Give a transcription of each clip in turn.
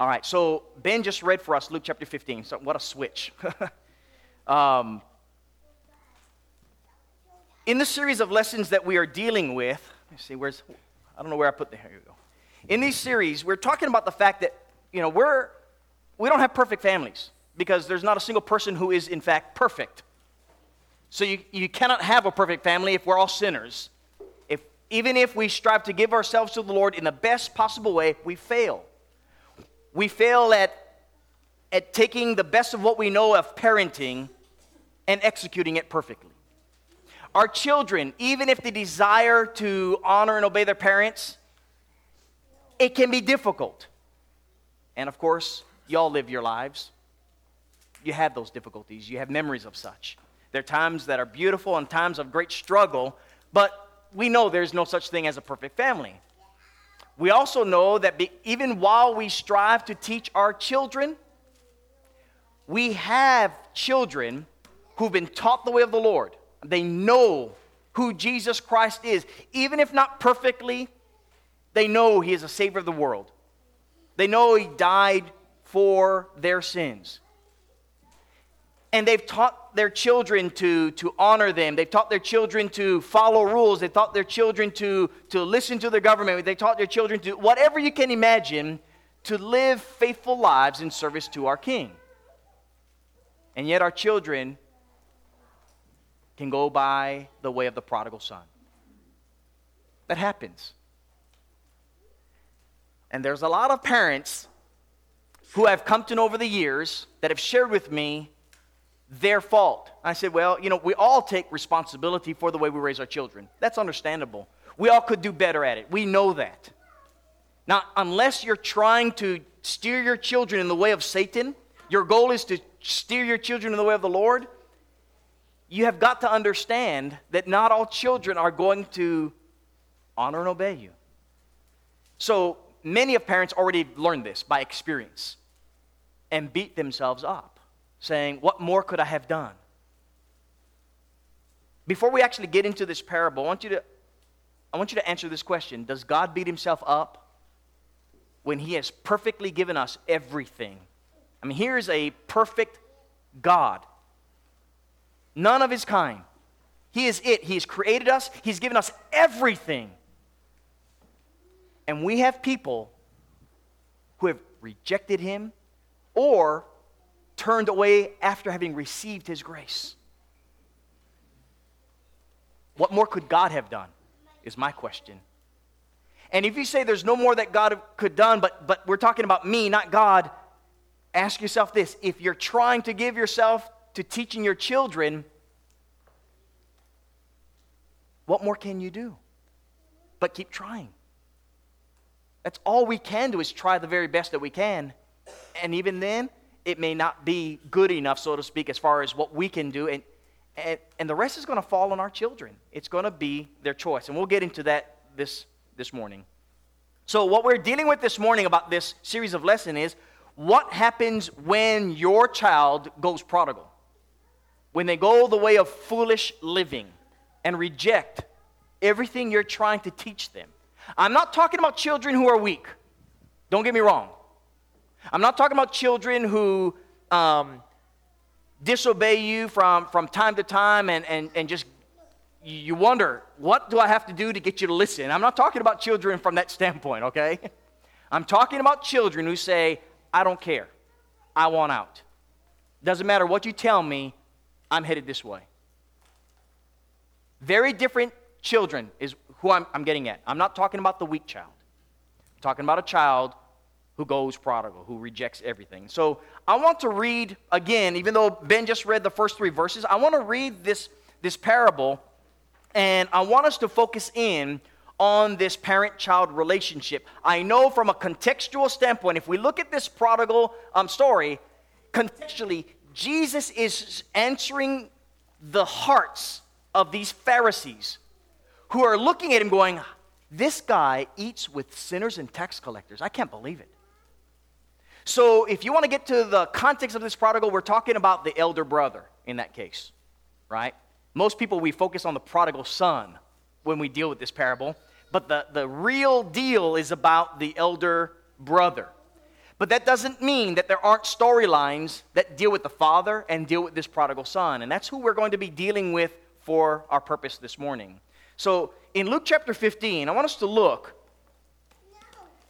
All right, so Ben just read for us Luke chapter 15. So, what a switch. um, in the series of lessons that we are dealing with, let see, where's, I don't know where I put the, here you go. In these series, we're talking about the fact that, you know, we're, we don't have perfect families because there's not a single person who is, in fact, perfect. So you, you cannot have a perfect family if we're all sinners. If, even if we strive to give ourselves to the Lord in the best possible way, we fail. We fail at, at taking the best of what we know of parenting and executing it perfectly. Our children, even if they desire to honor and obey their parents, it can be difficult. And of course, y'all live your lives. You have those difficulties, you have memories of such. There are times that are beautiful and times of great struggle, but we know there's no such thing as a perfect family. We also know that be, even while we strive to teach our children, we have children who've been taught the way of the Lord. They know who Jesus Christ is. Even if not perfectly, they know He is a Savior of the world. They know He died for their sins and they've taught their children to, to honor them. They've taught their children to follow rules. They've taught their children to, to listen to the government. They taught their children to, whatever you can imagine, to live faithful lives in service to our King. And yet, our children can go by the way of the prodigal son. That happens. And there's a lot of parents who I've come to know over the years that have shared with me their fault. I said, well, you know, we all take responsibility for the way we raise our children. That's understandable. We all could do better at it. We know that. Now, unless you're trying to steer your children in the way of Satan, your goal is to steer your children in the way of the Lord, you have got to understand that not all children are going to honor and obey you. So many of parents already learned this by experience and beat themselves up saying, What more could I have done? Before we actually get into this parable, I want you to, I want you to answer this question Does God beat himself up when he has perfectly given us everything? I mean, here is a perfect God, none of his kind. He is it. He has created us, He's given us everything. And we have people who have rejected Him or turned away after having received his grace. What more could God have done? Is my question. And if you say there's no more that God could done, but, but we're talking about me, not God, ask yourself this. If you're trying to give yourself to teaching your children, what more can you do? But keep trying. That's all we can do is try the very best that we can. And even then, it may not be good enough, so to speak, as far as what we can do. And, and, and the rest is going to fall on our children. It's going to be their choice. And we'll get into that this, this morning. So, what we're dealing with this morning about this series of lessons is what happens when your child goes prodigal? When they go the way of foolish living and reject everything you're trying to teach them. I'm not talking about children who are weak. Don't get me wrong. I'm not talking about children who um, disobey you from, from time to time and, and, and just you wonder, what do I have to do to get you to listen? I'm not talking about children from that standpoint, okay? I'm talking about children who say, I don't care. I want out. Doesn't matter what you tell me, I'm headed this way. Very different children is who I'm, I'm getting at. I'm not talking about the weak child. I'm talking about a child who goes prodigal, who rejects everything. So I want to read again, even though Ben just read the first three verses, I want to read this, this parable and I want us to focus in on this parent child relationship. I know from a contextual standpoint, if we look at this prodigal um, story, contextually, Jesus is answering the hearts of these Pharisees who are looking at him going, This guy eats with sinners and tax collectors. I can't believe it. So, if you want to get to the context of this prodigal, we're talking about the elder brother in that case, right? Most people, we focus on the prodigal son when we deal with this parable, but the, the real deal is about the elder brother. But that doesn't mean that there aren't storylines that deal with the father and deal with this prodigal son. And that's who we're going to be dealing with for our purpose this morning. So in Luke chapter 15, I want us to look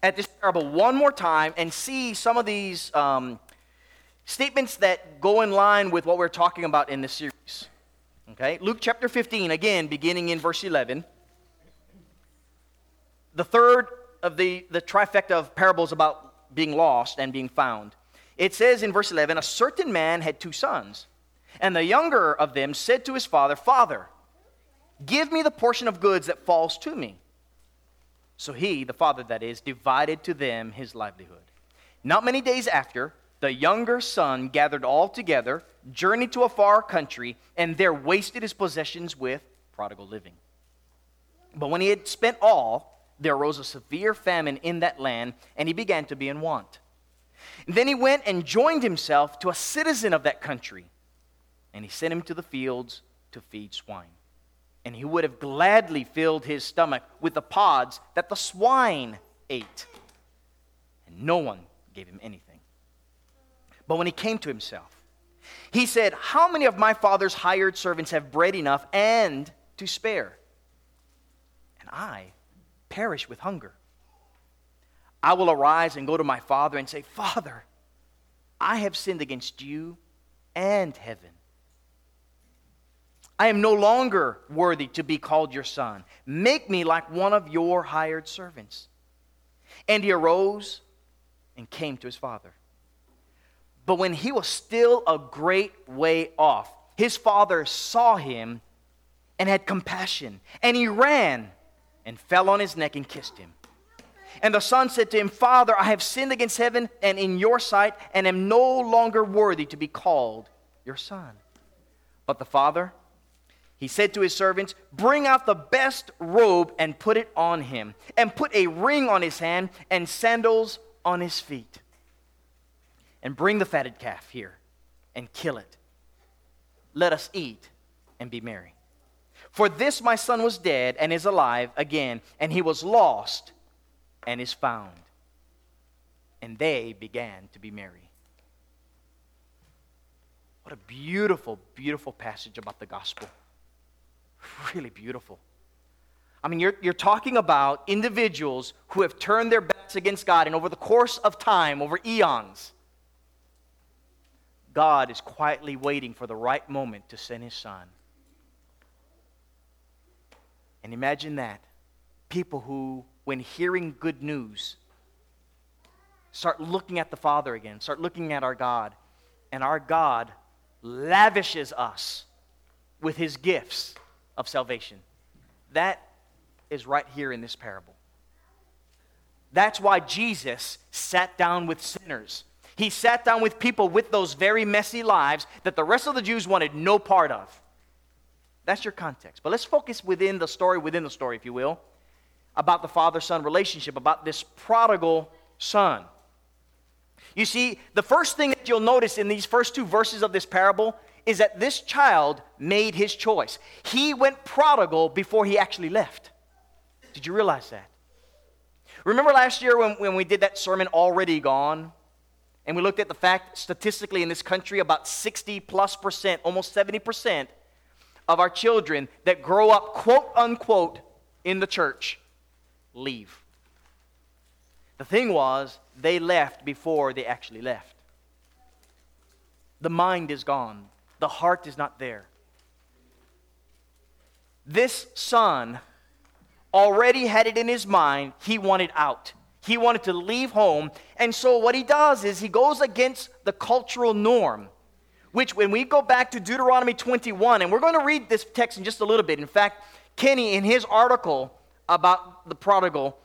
at this parable one more time and see some of these um, statements that go in line with what we're talking about in this series. Okay? Luke chapter 15, again, beginning in verse 11. The third of the, the trifecta of parables about being lost and being found. It says in verse 11 A certain man had two sons, and the younger of them said to his father, Father, give me the portion of goods that falls to me. So he, the father that is, divided to them his livelihood. Not many days after, the younger son gathered all together, journeyed to a far country, and there wasted his possessions with prodigal living. But when he had spent all, there arose a severe famine in that land, and he began to be in want. Then he went and joined himself to a citizen of that country, and he sent him to the fields to feed swine. And he would have gladly filled his stomach with the pods that the swine ate. And no one gave him anything. But when he came to himself, he said, How many of my father's hired servants have bread enough and to spare? And I perish with hunger. I will arise and go to my father and say, Father, I have sinned against you and heaven. I am no longer worthy to be called your son. Make me like one of your hired servants. And he arose and came to his father. But when he was still a great way off, his father saw him and had compassion, and he ran and fell on his neck and kissed him. And the son said to him, Father, I have sinned against heaven and in your sight, and am no longer worthy to be called your son. But the father, he said to his servants, Bring out the best robe and put it on him, and put a ring on his hand and sandals on his feet. And bring the fatted calf here and kill it. Let us eat and be merry. For this my son was dead and is alive again, and he was lost and is found. And they began to be merry. What a beautiful, beautiful passage about the gospel. Really beautiful. I mean, you're, you're talking about individuals who have turned their backs against God, and over the course of time, over eons, God is quietly waiting for the right moment to send his son. And imagine that. People who, when hearing good news, start looking at the Father again, start looking at our God, and our God lavishes us with his gifts of salvation. That is right here in this parable. That's why Jesus sat down with sinners. He sat down with people with those very messy lives that the rest of the Jews wanted no part of. That's your context. But let's focus within the story, within the story, if you will, about the father son relationship, about this prodigal son. You see, the first thing that you'll notice in these first two verses of this parable is that this child made his choice. He went prodigal before he actually left. Did you realize that? Remember last year when, when we did that sermon, Already Gone? And we looked at the fact statistically in this country, about 60 plus percent, almost 70 percent of our children that grow up, quote unquote, in the church leave. The thing was, they left before they actually left. The mind is gone, the heart is not there. This son already had it in his mind, he wanted out. He wanted to leave home. And so, what he does is he goes against the cultural norm which when we go back to Deuteronomy 21, and we're going to read this text in just a little bit. In fact, Kenny, in his article about the prodigal,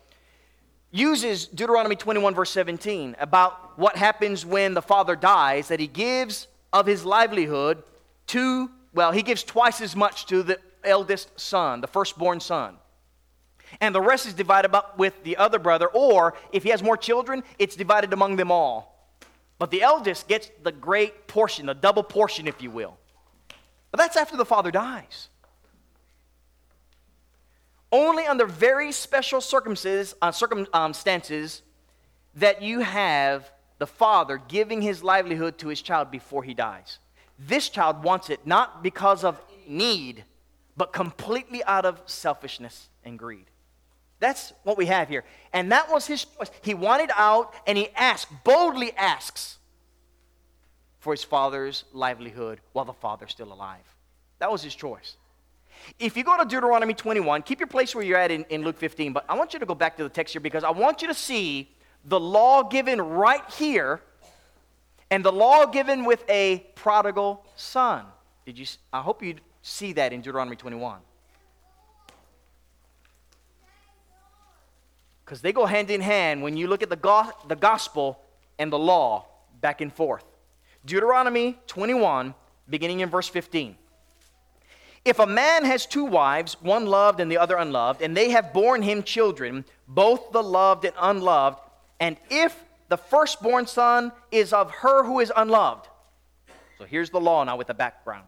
uses Deuteronomy 21, verse 17, about what happens when the father dies, that he gives of his livelihood to, well, he gives twice as much to the eldest son, the firstborn son. And the rest is divided up with the other brother, or if he has more children, it's divided among them all. But the eldest gets the great portion, the double portion, if you will. But that's after the father dies. Only under very special circumstances, uh, circumstances that you have the father giving his livelihood to his child before he dies. This child wants it not because of need, but completely out of selfishness and greed. That's what we have here. And that was his choice. He wanted out and he asked, boldly asks for his father's livelihood while the father's still alive. That was his choice. If you go to Deuteronomy 21, keep your place where you're at in, in Luke 15, but I want you to go back to the text here because I want you to see the law given right here and the law given with a prodigal son. Did you I hope you see that in Deuteronomy 21. Because they go hand in hand when you look at the, go- the gospel and the law back and forth. Deuteronomy 21, beginning in verse 15. If a man has two wives, one loved and the other unloved, and they have borne him children, both the loved and unloved, and if the firstborn son is of her who is unloved. So here's the law now with the background.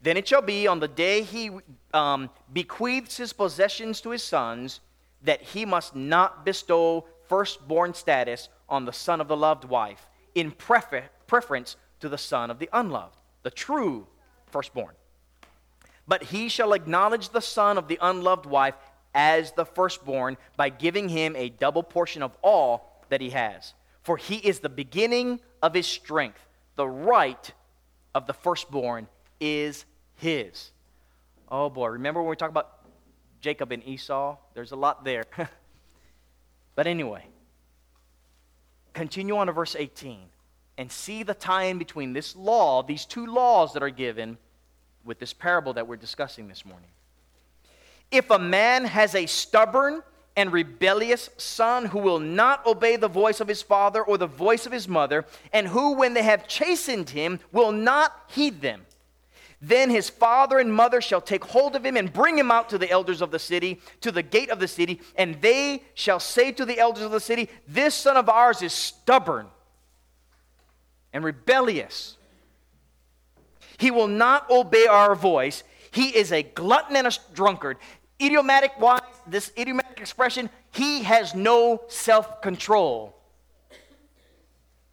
Then it shall be on the day he um, bequeaths his possessions to his sons that he must not bestow firstborn status on the son of the loved wife in prefer- preference to the son of the unloved, the true firstborn. But he shall acknowledge the son of the unloved wife as the firstborn by giving him a double portion of all that he has. For he is the beginning of his strength. The right of the firstborn is his. Oh boy, remember when we talk about Jacob and Esau? There's a lot there. but anyway, continue on to verse 18 and see the tie in between this law, these two laws that are given, with this parable that we're discussing this morning. If a man has a stubborn and rebellious son who will not obey the voice of his father or the voice of his mother, and who, when they have chastened him, will not heed them, then his father and mother shall take hold of him and bring him out to the elders of the city, to the gate of the city, and they shall say to the elders of the city, This son of ours is stubborn and rebellious. He will not obey our voice. He is a glutton and a drunkard. Idiomatic wise, this idiomatic expression, he has no self control.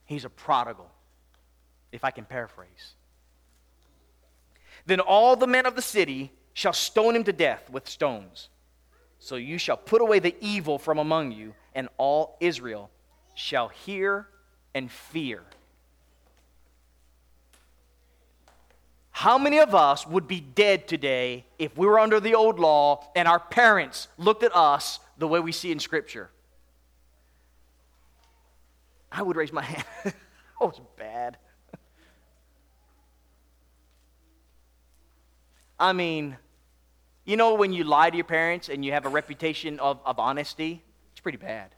He's a prodigal, if I can paraphrase. Then all the men of the city shall stone him to death with stones. So you shall put away the evil from among you, and all Israel shall hear and fear. How many of us would be dead today if we were under the old law and our parents looked at us the way we see in Scripture? I would raise my hand. oh, it's bad. I mean, you know, when you lie to your parents and you have a reputation of, of honesty, it's pretty bad.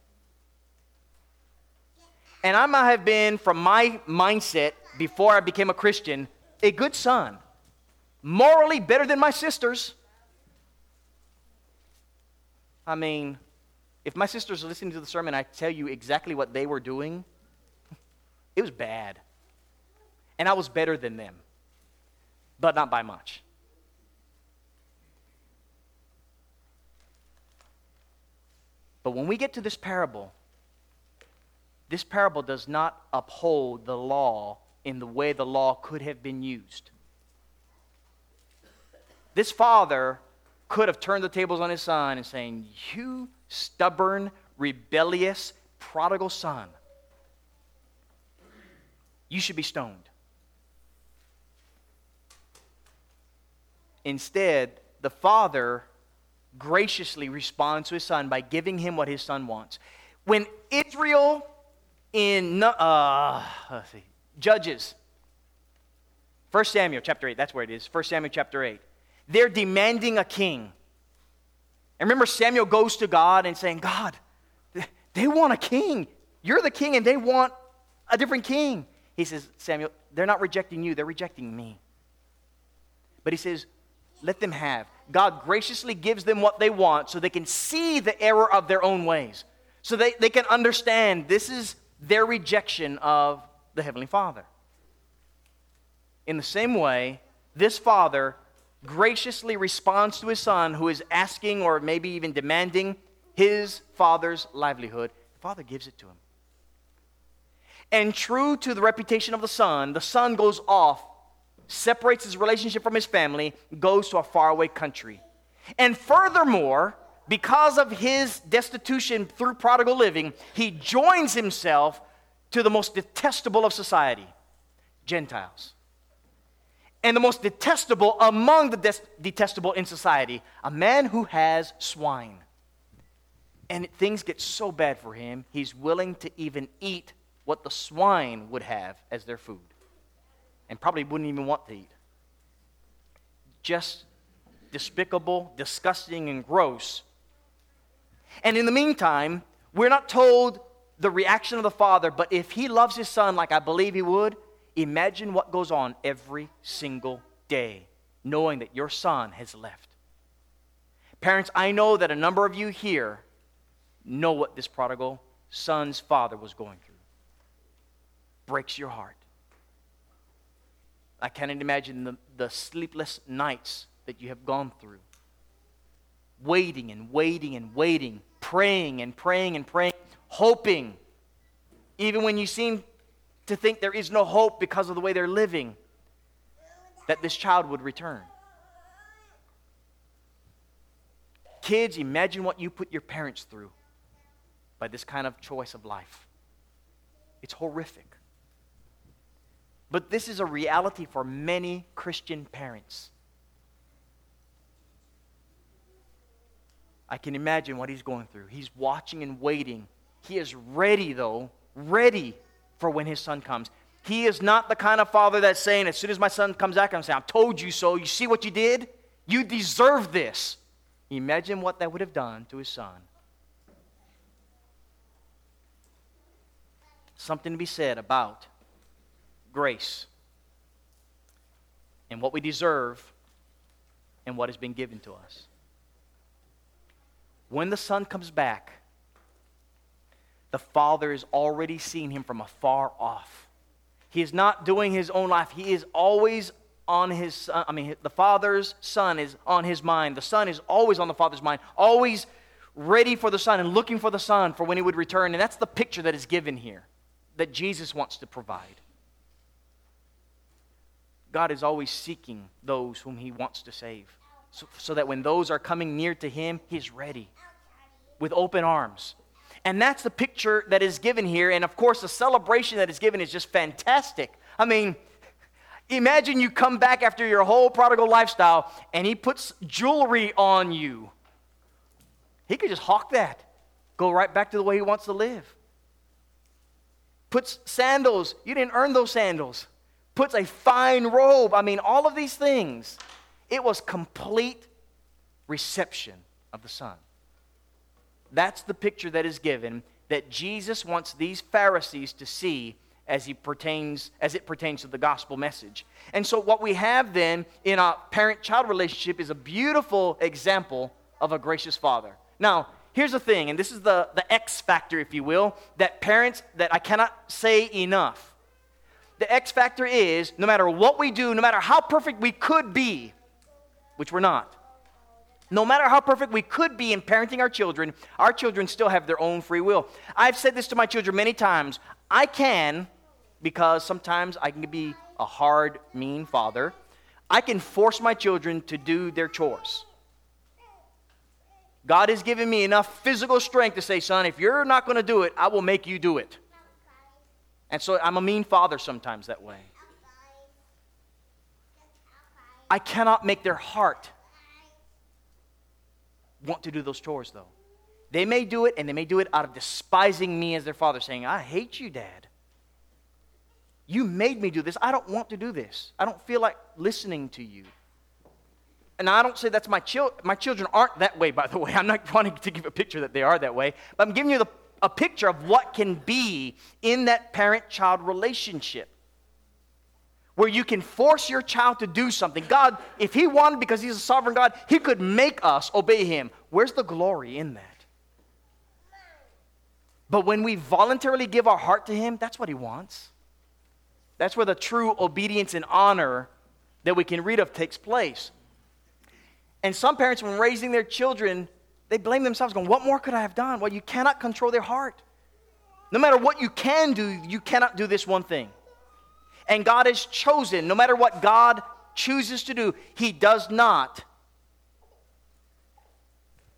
And I might have been, from my mindset before I became a Christian, a good son, morally better than my sisters. I mean, if my sisters are listening to the sermon, I tell you exactly what they were doing, it was bad. And I was better than them, but not by much. But when we get to this parable, this parable does not uphold the law in the way the law could have been used. This father could have turned the tables on his son and saying, "You stubborn, rebellious, prodigal son, you should be stoned." Instead, the father graciously responds to his son by giving him what his son wants. When Israel in uh, let's see, Judges, 1 Samuel chapter 8, that's where it is, 1 Samuel chapter 8, they're demanding a king. And remember, Samuel goes to God and saying, God, they want a king. You're the king, and they want a different king. He says, Samuel, they're not rejecting you, they're rejecting me. But he says, let them have. God graciously gives them what they want so they can see the error of their own ways. So they, they can understand this is their rejection of the Heavenly Father. In the same way, this father graciously responds to his son who is asking or maybe even demanding his father's livelihood. The father gives it to him. And true to the reputation of the son, the son goes off, separates his relationship from his family, goes to a faraway country. And furthermore, because of his destitution through prodigal living, he joins himself to the most detestable of society Gentiles. And the most detestable among the des- detestable in society, a man who has swine. And things get so bad for him, he's willing to even eat what the swine would have as their food. And probably wouldn't even want to eat. Just despicable, disgusting, and gross. And in the meantime, we're not told the reaction of the father, but if he loves his son like I believe he would, imagine what goes on every single day, knowing that your son has left. Parents, I know that a number of you here know what this prodigal son's father was going through. Breaks your heart. I can't imagine the, the sleepless nights that you have gone through. Waiting and waiting and waiting, praying and praying and praying, hoping, even when you seem to think there is no hope because of the way they're living, that this child would return. Kids, imagine what you put your parents through by this kind of choice of life. It's horrific. But this is a reality for many Christian parents. I can imagine what he's going through. He's watching and waiting. He is ready, though, ready for when his son comes. He is not the kind of father that's saying, as soon as my son comes back, I'm saying, I told you so. You see what you did? You deserve this. Imagine what that would have done to his son. Something to be said about grace and what we deserve and what has been given to us. When the son comes back, the father is already seeing him from afar off. He is not doing his own life. He is always on his son. I mean, the father's son is on his mind. The son is always on the father's mind, always ready for the son and looking for the son for when he would return. And that's the picture that is given here that Jesus wants to provide. God is always seeking those whom he wants to save so, so that when those are coming near to him, he's ready with open arms. And that's the picture that is given here. And of course, the celebration that is given is just fantastic. I mean, imagine you come back after your whole prodigal lifestyle and he puts jewelry on you. He could just hawk that, go right back to the way he wants to live. Puts sandals, you didn't earn those sandals. Puts a fine robe. I mean, all of these things. It was complete reception of the Son. That's the picture that is given that Jesus wants these Pharisees to see as he pertains as it pertains to the gospel message. And so what we have then in a parent-child relationship is a beautiful example of a gracious father. Now, here's the thing, and this is the, the X factor, if you will, that parents that I cannot say enough. The X factor is no matter what we do, no matter how perfect we could be, which we're not, no matter how perfect we could be in parenting our children, our children still have their own free will. I've said this to my children many times. I can, because sometimes I can be a hard, mean father, I can force my children to do their chores. God has given me enough physical strength to say, son, if you're not going to do it, I will make you do it. And so I'm a mean father sometimes that way. I cannot make their heart want to do those chores, though. They may do it, and they may do it out of despising me as their father, saying, I hate you, Dad. You made me do this. I don't want to do this. I don't feel like listening to you. And I don't say that's my children. My children aren't that way, by the way. I'm not wanting to give a picture that they are that way, but I'm giving you the, a picture of what can be in that parent child relationship where you can force your child to do something. God, if He wanted, because He's a sovereign God, He could make us obey Him. Where's the glory in that? But when we voluntarily give our heart to Him, that's what He wants. That's where the true obedience and honor that we can read of takes place. And some parents, when raising their children, they blame themselves, going, What more could I have done? Well, you cannot control their heart. No matter what you can do, you cannot do this one thing. And God has chosen, no matter what God chooses to do, He does not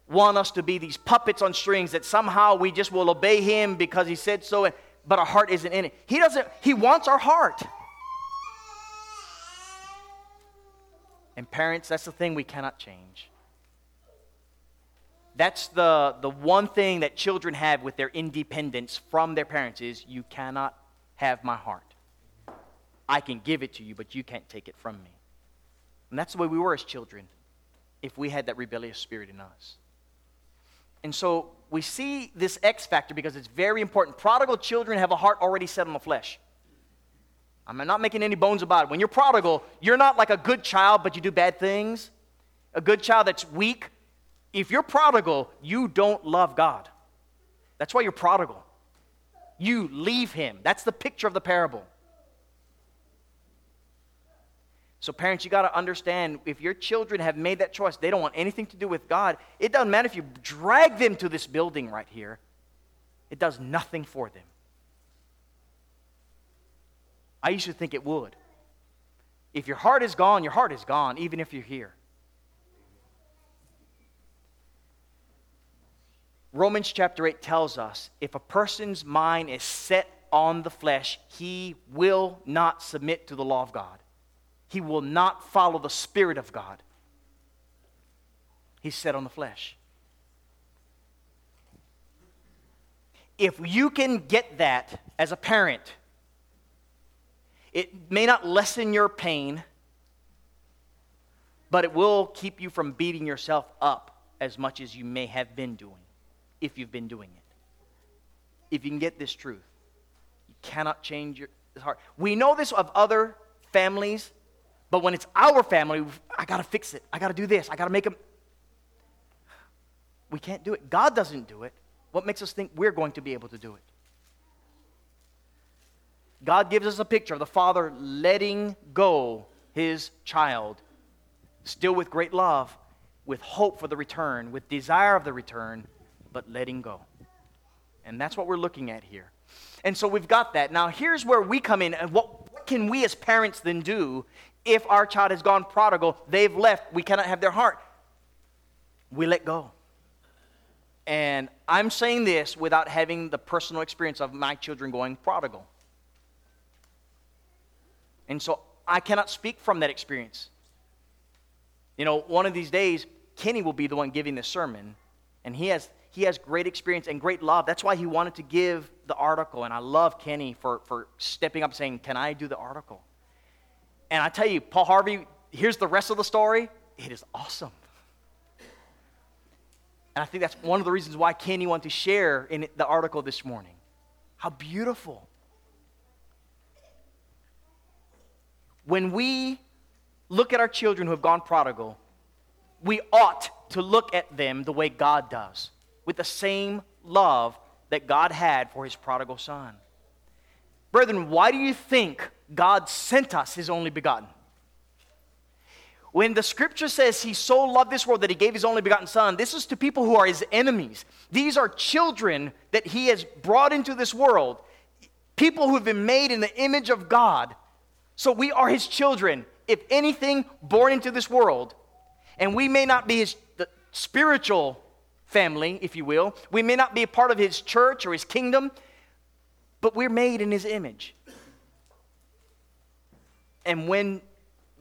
want us to be these puppets on strings that somehow we just will obey Him because He said so, but our heart isn't in it. He doesn't, He wants our heart. And parents, that's the thing we cannot change. That's the, the one thing that children have with their independence from their parents is you cannot have my heart. I can give it to you, but you can't take it from me. And that's the way we were as children if we had that rebellious spirit in us. And so we see this X factor because it's very important. Prodigal children have a heart already set on the flesh. I'm not making any bones about it. When you're prodigal, you're not like a good child, but you do bad things. A good child that's weak. If you're prodigal, you don't love God. That's why you're prodigal. You leave Him. That's the picture of the parable. So, parents, you got to understand if your children have made that choice, they don't want anything to do with God. It doesn't matter if you drag them to this building right here, it does nothing for them. I used to think it would. If your heart is gone, your heart is gone, even if you're here. Romans chapter 8 tells us if a person's mind is set on the flesh, he will not submit to the law of God. He will not follow the Spirit of God. He's set on the flesh. If you can get that as a parent, it may not lessen your pain, but it will keep you from beating yourself up as much as you may have been doing, if you've been doing it. If you can get this truth, you cannot change your heart. We know this of other families, but when it's our family, I got to fix it. I got to do this. I got to make them. We can't do it. God doesn't do it. What makes us think we're going to be able to do it? God gives us a picture of the father letting go his child, still with great love, with hope for the return, with desire of the return, but letting go. And that's what we're looking at here. And so we've got that. Now, here's where we come in. And what, what can we as parents then do if our child has gone prodigal? They've left. We cannot have their heart. We let go. And I'm saying this without having the personal experience of my children going prodigal. And so I cannot speak from that experience. You know, one of these days, Kenny will be the one giving this sermon, and he has, he has great experience and great love. That's why he wanted to give the article, and I love Kenny for, for stepping up saying, Can I do the article? And I tell you, Paul Harvey, here's the rest of the story. It is awesome. And I think that's one of the reasons why Kenny wanted to share in the article this morning. How beautiful. When we look at our children who have gone prodigal, we ought to look at them the way God does, with the same love that God had for his prodigal son. Brethren, why do you think God sent us his only begotten? When the scripture says he so loved this world that he gave his only begotten son, this is to people who are his enemies. These are children that he has brought into this world, people who have been made in the image of God so we are his children, if anything, born into this world. And we may not be his spiritual family, if you will. We may not be a part of his church or his kingdom, but we're made in his image. And when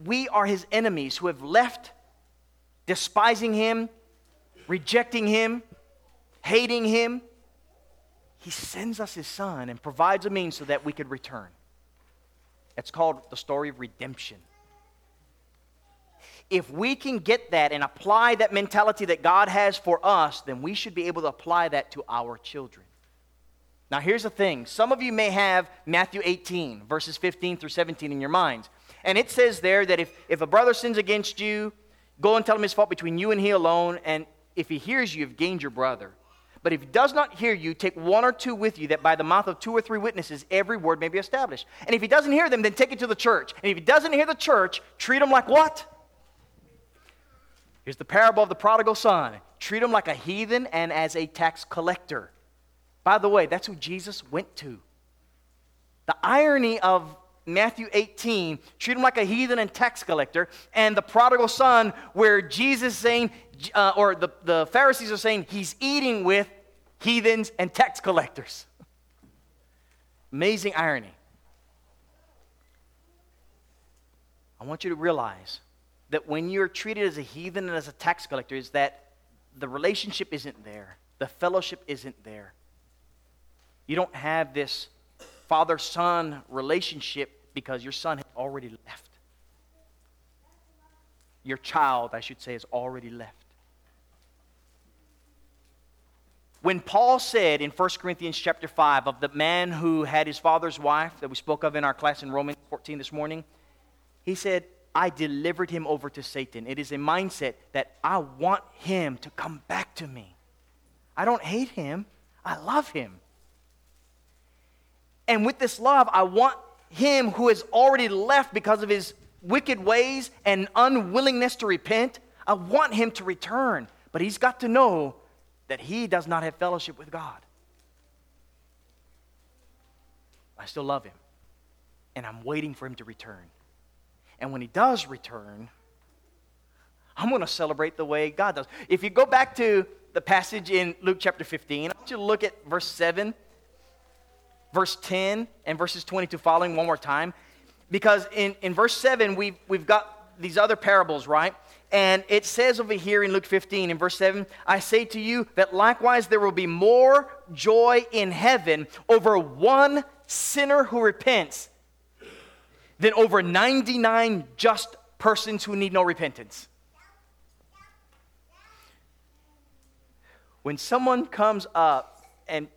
we are his enemies who have left despising him, rejecting him, hating him, he sends us his son and provides a means so that we could return. It's called the story of redemption. If we can get that and apply that mentality that God has for us, then we should be able to apply that to our children. Now, here's the thing some of you may have Matthew 18, verses 15 through 17 in your minds. And it says there that if, if a brother sins against you, go and tell him his fault between you and he alone. And if he hears you, you've gained your brother. But if he does not hear you, take one or two with you, that by the mouth of two or three witnesses every word may be established. And if he doesn't hear them, then take it to the church. And if he doesn't hear the church, treat him like what? Here's the parable of the prodigal son treat him like a heathen and as a tax collector. By the way, that's who Jesus went to. The irony of Matthew 18, treat him like a heathen and tax collector, and the prodigal son, where Jesus saying, uh, or the, the Pharisees are saying, he's eating with heathens and tax collectors. Amazing irony. I want you to realize that when you're treated as a heathen and as a tax collector, is that the relationship isn't there, the fellowship isn't there. You don't have this father son relationship because your son has already left. Your child, I should say, has already left. When Paul said in 1 Corinthians chapter 5 of the man who had his father's wife that we spoke of in our class in Romans 14 this morning, he said, I delivered him over to Satan. It is a mindset that I want him to come back to me. I don't hate him, I love him. And with this love, I want him who has already left because of his wicked ways and unwillingness to repent, I want him to return. But he's got to know that he does not have fellowship with God. I still love him, and I'm waiting for him to return. And when he does return, I'm going to celebrate the way God does. If you go back to the passage in Luke chapter 15, I want you to look at verse 7 verse 10 and verses 22 following one more time. Because in, in verse 7, we've, we've got these other parables, right? And it says over here in Luke 15, in verse 7, I say to you that likewise there will be more joy in heaven over one sinner who repents than over 99 just persons who need no repentance. When someone comes up and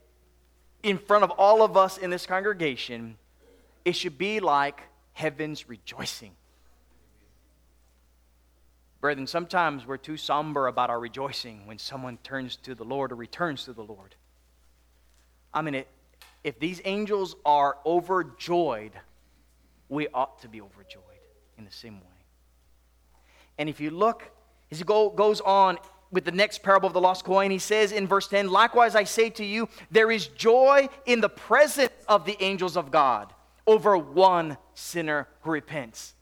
in front of all of us in this congregation, it should be like heaven's rejoicing. Brethren, sometimes we're too somber about our rejoicing when someone turns to the Lord or returns to the Lord. I mean, it, if these angels are overjoyed, we ought to be overjoyed in the same way. And if you look, as it go, goes on with the next parable of the lost coin, he says in verse 10 Likewise, I say to you, there is joy in the presence of the angels of God over one sinner who repents.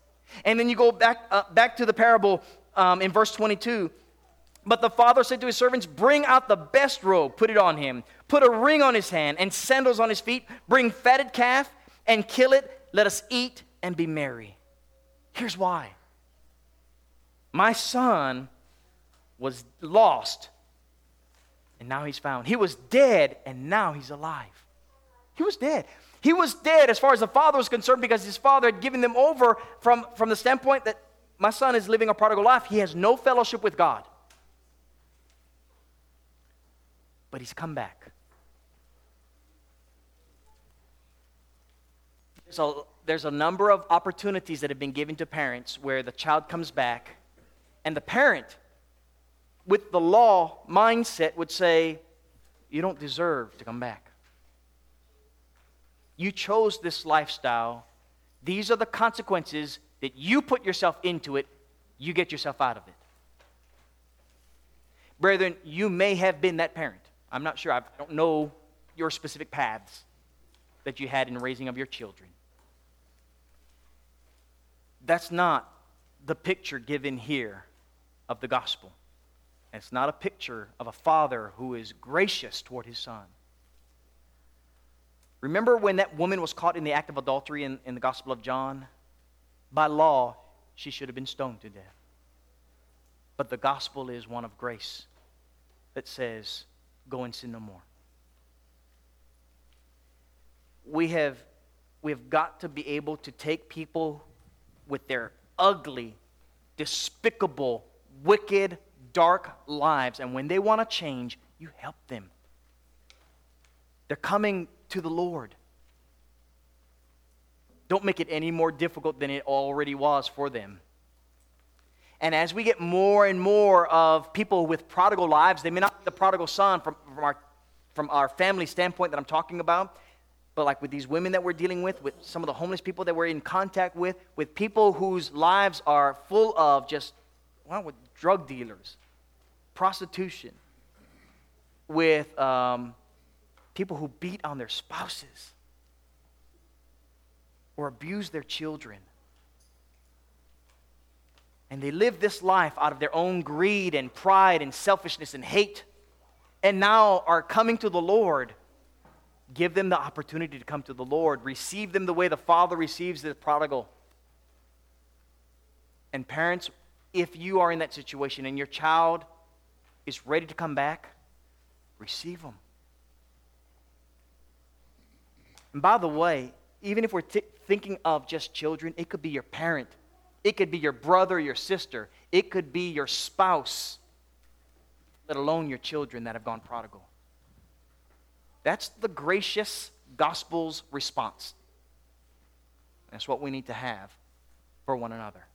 And then you go back, uh, back to the parable um, in verse 22. But the father said to his servants, Bring out the best robe, put it on him, put a ring on his hand, and sandals on his feet. Bring fatted calf and kill it. Let us eat and be merry. Here's why. My son was lost and now he's found. He was dead and now he's alive. He was dead. He was dead as far as the father was concerned because his father had given them over from, from the standpoint that my son is living a prodigal life. He has no fellowship with God. But he's come back. So there's a number of opportunities that have been given to parents where the child comes back and the parent with the law mindset would say, you don't deserve to come back. You chose this lifestyle. These are the consequences that you put yourself into it. You get yourself out of it. Brethren, you may have been that parent. I'm not sure. I don't know your specific paths that you had in raising of your children. That's not the picture given here of the gospel. And it's not a picture of a father who is gracious toward his son. Remember when that woman was caught in the act of adultery in, in the Gospel of John? By law, she should have been stoned to death. But the gospel is one of grace that says, Go and sin no more. We have, we have got to be able to take people with their ugly, despicable, wicked, dark lives, and when they want to change, you help them. They're coming to the Lord. Don't make it any more difficult than it already was for them. And as we get more and more of people with prodigal lives, they may not be the prodigal son from, from, our, from our family standpoint that I'm talking about, but like with these women that we're dealing with, with some of the homeless people that we're in contact with, with people whose lives are full of just, well, drug dealers, prostitution, with um, people who beat on their spouses or abuse their children. And they live this life out of their own greed and pride and selfishness and hate, and now are coming to the Lord. Give them the opportunity to come to the Lord. Receive them the way the Father receives the prodigal. And parents, if you are in that situation and your child is ready to come back, receive them. And by the way, even if we're t- thinking of just children, it could be your parent, it could be your brother, your sister, it could be your spouse, let alone your children that have gone prodigal. That's the gracious gospel's response. That's what we need to have for one another.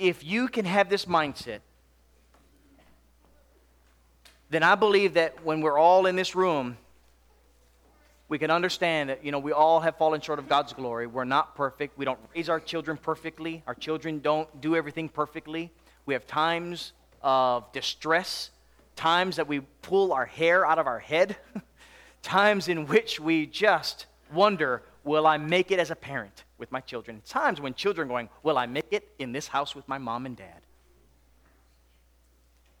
If you can have this mindset, then I believe that when we're all in this room, we can understand that, you know, we all have fallen short of God's glory. We're not perfect. We don't raise our children perfectly. Our children don't do everything perfectly. We have times of distress, times that we pull our hair out of our head, times in which we just wonder, will I make it as a parent? with my children. Times when children going, Will I make it in this house with my mom and dad?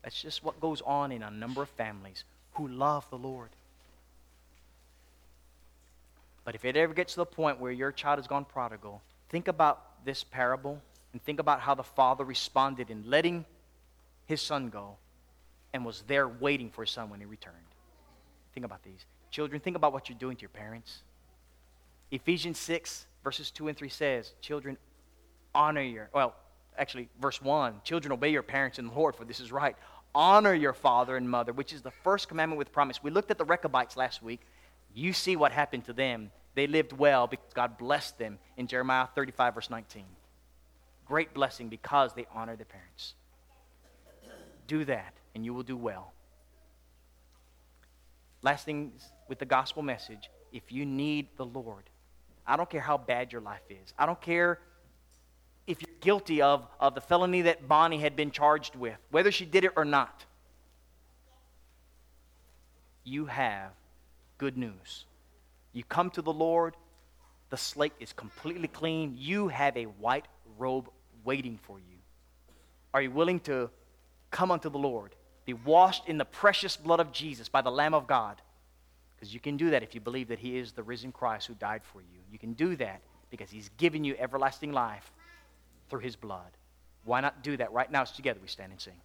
That's just what goes on in a number of families who love the Lord. But if it ever gets to the point where your child has gone prodigal, think about this parable and think about how the father responded in letting his son go and was there waiting for his son when he returned. Think about these. Children, think about what you're doing to your parents. Ephesians 6 verses 2 and 3 says, Children, honor your, well, actually, verse 1 Children, obey your parents in the Lord, for this is right. Honor your father and mother, which is the first commandment with promise. We looked at the Rechabites last week. You see what happened to them. They lived well because God blessed them in Jeremiah 35, verse 19. Great blessing because they honor their parents. Do that, and you will do well. Last thing with the gospel message if you need the Lord, I don't care how bad your life is. I don't care if you're guilty of, of the felony that Bonnie had been charged with, whether she did it or not. You have good news. You come to the Lord, the slate is completely clean. You have a white robe waiting for you. Are you willing to come unto the Lord, be washed in the precious blood of Jesus by the Lamb of God? Because you can do that if you believe that He is the risen Christ who died for you. You can do that because He's given you everlasting life through His blood. Why not do that right now as together we stand and sing?